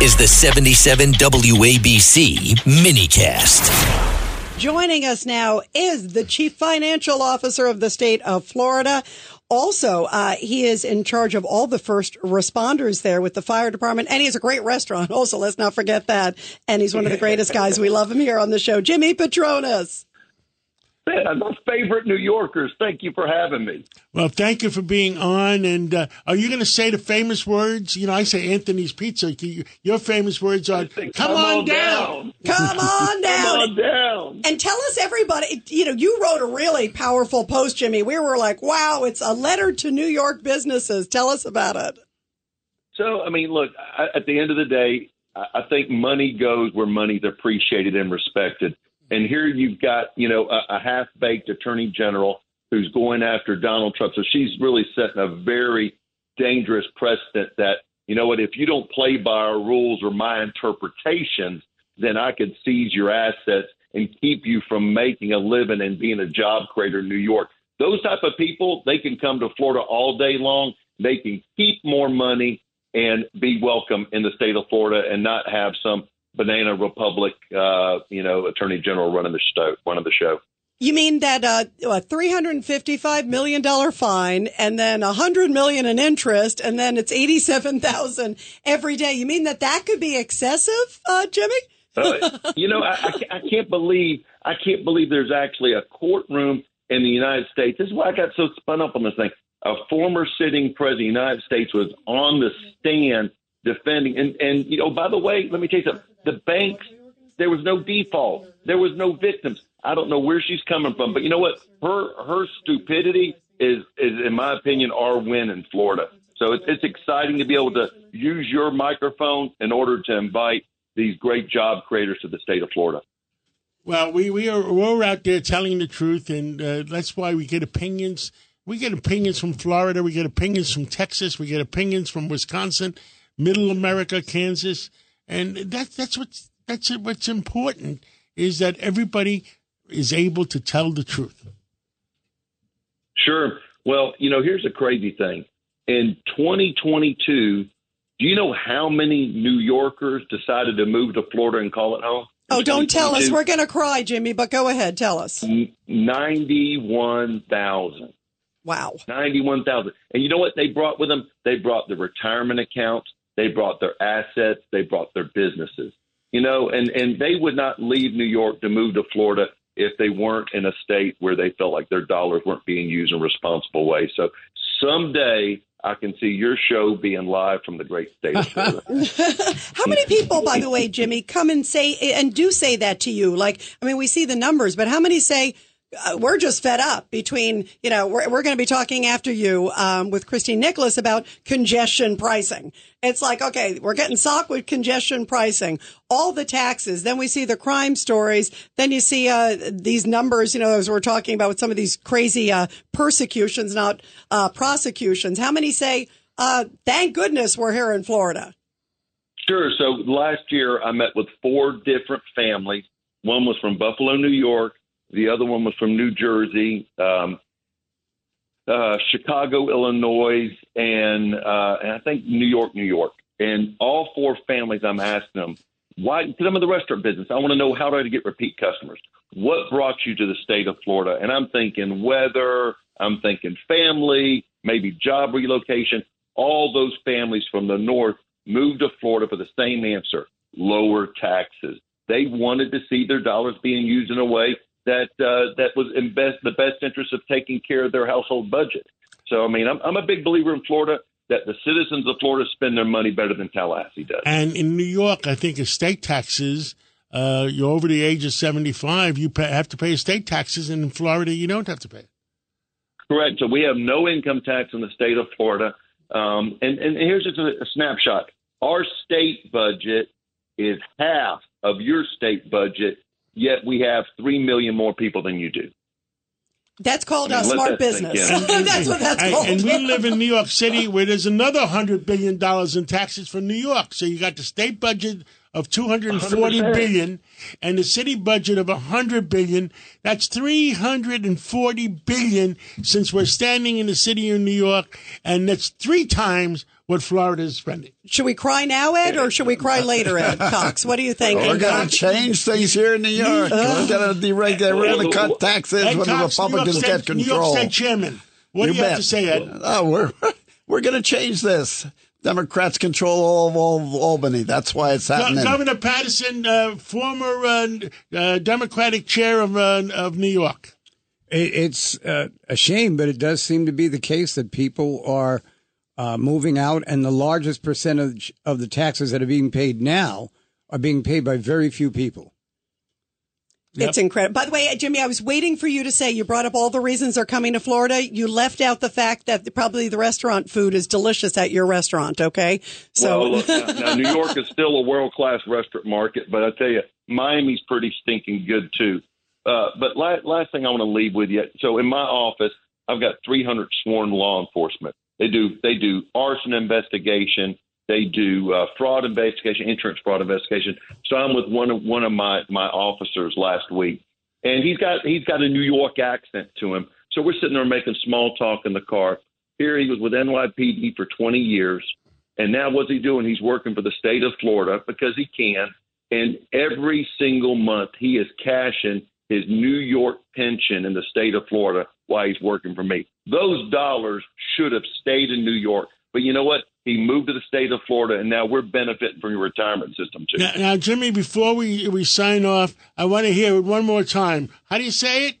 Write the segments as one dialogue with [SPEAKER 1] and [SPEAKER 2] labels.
[SPEAKER 1] is the 77 WABC minicast.
[SPEAKER 2] Joining us now is the Chief Financial Officer of the state of Florida. Also, uh, he is in charge of all the first responders there with the fire department, and he has a great restaurant. Also, let's not forget that. And he's one of the greatest guys. We love him here on the show, Jimmy Patronis.
[SPEAKER 3] My favorite New Yorkers. Thank you for having me.
[SPEAKER 4] Well, thank you for being on. And uh, are you going to say the famous words? You know, I say Anthony's Pizza. Your famous words are
[SPEAKER 3] "Come,
[SPEAKER 4] come on,
[SPEAKER 3] down.
[SPEAKER 4] down.
[SPEAKER 2] Come on down.
[SPEAKER 3] Come on down.
[SPEAKER 2] And tell us, everybody, you know, you wrote a really powerful post, Jimmy. We were like, wow, it's a letter to New York businesses. Tell us about it.
[SPEAKER 3] So, I mean, look, I, at the end of the day, I, I think money goes where money's appreciated and respected. And here you've got, you know, a, a half baked attorney general who's going after Donald Trump. So she's really setting a very dangerous precedent that, you know what, if you don't play by our rules or my interpretations, then I could seize your assets and keep you from making a living and being a job creator in New York. Those type of people, they can come to Florida all day long. They can keep more money and be welcome in the state of Florida and not have some banana republic, uh, you know, attorney general running the show. Running the show.
[SPEAKER 2] You mean that uh, a three hundred and fifty-five million dollar fine, and then a hundred million in interest, and then it's eighty-seven thousand every day? You mean that that could be excessive, uh, Jimmy?
[SPEAKER 3] uh, you know, I, I, I can't believe I can't believe there's actually a courtroom in the United States. This is why I got so spun up on this thing. A former sitting president of the United States was on the stand defending, and and you know, by the way, let me tell you something. The banks, there was no default, there was no victims. I don't know where she's coming from, but you know what? Her her stupidity is is, in my opinion, our win in Florida. So it's, it's exciting to be able to use your microphone in order to invite these great job creators to the state of Florida.
[SPEAKER 4] Well, we, we are we're out there telling the truth, and uh, that's why we get opinions. We get opinions from Florida, we get opinions from Texas, we get opinions from Wisconsin, Middle America, Kansas, and that, that's what's that's what's important is that everybody is able to tell the truth.
[SPEAKER 3] Sure. Well, you know, here's a crazy thing. In 2022, do you know how many New Yorkers decided to move to Florida and call it home?
[SPEAKER 2] Oh, don't tell us. We're going to cry, Jimmy, but go ahead. Tell us.
[SPEAKER 3] 91,000.
[SPEAKER 2] Wow.
[SPEAKER 3] 91,000. And you know what they brought with them? They brought the retirement accounts, they brought their assets, they brought their businesses. You know, and and they would not leave New York to move to Florida if they weren't in a state where they felt like their dollars weren't being used in a responsible way. So someday I can see your show being live from the great state of Florida.
[SPEAKER 2] How many people, by the way, Jimmy, come and say and do say that to you? Like, I mean, we see the numbers, but how many say, uh, we're just fed up between, you know, we're, we're going to be talking after you um, with Christine Nicholas about congestion pricing. It's like, okay, we're getting socked with congestion pricing, all the taxes. Then we see the crime stories. Then you see uh, these numbers, you know, as we're talking about with some of these crazy uh, persecutions, not uh, prosecutions. How many say, uh, thank goodness we're here in Florida?
[SPEAKER 3] Sure. So last year I met with four different families. One was from Buffalo, New York. The other one was from New Jersey, um, uh, Chicago, Illinois, and, uh, and I think New York, New York. And all four families, I'm asking them, why? Because I'm in the restaurant business. I want to know how do I get repeat customers? What brought you to the state of Florida? And I'm thinking weather, I'm thinking family, maybe job relocation. All those families from the north moved to Florida for the same answer lower taxes. They wanted to see their dollars being used in a way that uh, that was in best the best interest of taking care of their household budget. So I mean, I'm, I'm a big believer in Florida that the citizens of Florida spend their money better than Tallahassee does.
[SPEAKER 4] And in New York, I think estate taxes. Uh, you're over the age of 75, you pay, have to pay estate taxes, and in Florida, you don't have to pay.
[SPEAKER 3] Correct. So we have no income tax in the state of Florida. Um, and, and here's just a, a snapshot. Our state budget is half of your state budget, yet we have 3 million more people than you do.
[SPEAKER 2] That's called
[SPEAKER 3] I
[SPEAKER 2] a
[SPEAKER 3] mean, let
[SPEAKER 2] smart
[SPEAKER 3] that
[SPEAKER 2] business.
[SPEAKER 3] in.
[SPEAKER 2] that's what that's
[SPEAKER 4] and,
[SPEAKER 2] called.
[SPEAKER 4] and we live in New York City where there's another $100 billion in taxes for New York. So you got the state budget of 240
[SPEAKER 3] 100%.
[SPEAKER 4] billion and the city budget of 100 billion. That's 340 billion since we're standing in the city of New York, and that's three times what Florida is spending.
[SPEAKER 2] Should we cry now, Ed, or should we cry later, Ed Cox? What do you think?
[SPEAKER 5] We're going to change things here in New York. Uh-huh. We're going to deregulate. We're going to cut taxes
[SPEAKER 4] Ed
[SPEAKER 5] when the
[SPEAKER 4] Cox, New York
[SPEAKER 5] Republicans
[SPEAKER 4] State-
[SPEAKER 5] get
[SPEAKER 4] New York
[SPEAKER 5] control.
[SPEAKER 4] State Chairman. What do you have to say, Ed?
[SPEAKER 5] Oh, we're we're going to change this. Democrats control all of all of Albany. That's why it's
[SPEAKER 4] Go-
[SPEAKER 5] happening.
[SPEAKER 4] Governor Paterson, uh, former uh, uh, Democratic chair of, uh, of New York.
[SPEAKER 6] It, it's uh, a shame, but it does seem to be the case that people are uh, moving out, and the largest percentage of the taxes that are being paid now are being paid by very few people.
[SPEAKER 2] It's incredible. By the way, Jimmy, I was waiting for you to say you brought up all the reasons they're coming to Florida. You left out the fact that probably the restaurant food is delicious at your restaurant. Okay, so
[SPEAKER 3] well, look, now, now New York is still a world class restaurant market, but I tell you, Miami's pretty stinking good too. Uh, but last, last thing I want to leave with you. So in my office, I've got 300 sworn law enforcement. They do they do arson investigation. They do uh, fraud investigation, insurance fraud investigation. So I'm with one of one of my my officers last week, and he's got he's got a New York accent to him. So we're sitting there making small talk in the car. Here he was with NYPD for 20 years, and now what's he doing? He's working for the state of Florida because he can. And every single month he is cashing his New York pension in the state of Florida while he's working for me. Those dollars should have stayed in New York. But you know what? He moved to the state of Florida, and now we're benefiting from your retirement system too.
[SPEAKER 4] Now, now, Jimmy, before we, we sign off, I want to hear it one more time. How do you say it?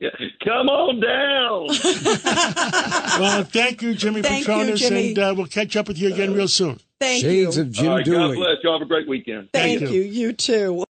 [SPEAKER 3] Yeah. Come on down.
[SPEAKER 4] Well, thank you, Jimmy
[SPEAKER 2] Thank you,
[SPEAKER 4] Patronis,
[SPEAKER 2] Jimmy.
[SPEAKER 4] and uh, we'll catch up with you again real soon.
[SPEAKER 2] thank
[SPEAKER 6] Shades
[SPEAKER 2] you.
[SPEAKER 6] of Jim
[SPEAKER 3] All right, God
[SPEAKER 6] Dooley.
[SPEAKER 3] bless you. All have a great weekend.
[SPEAKER 2] Thank
[SPEAKER 4] Thank
[SPEAKER 2] you.
[SPEAKER 4] you.
[SPEAKER 2] You too.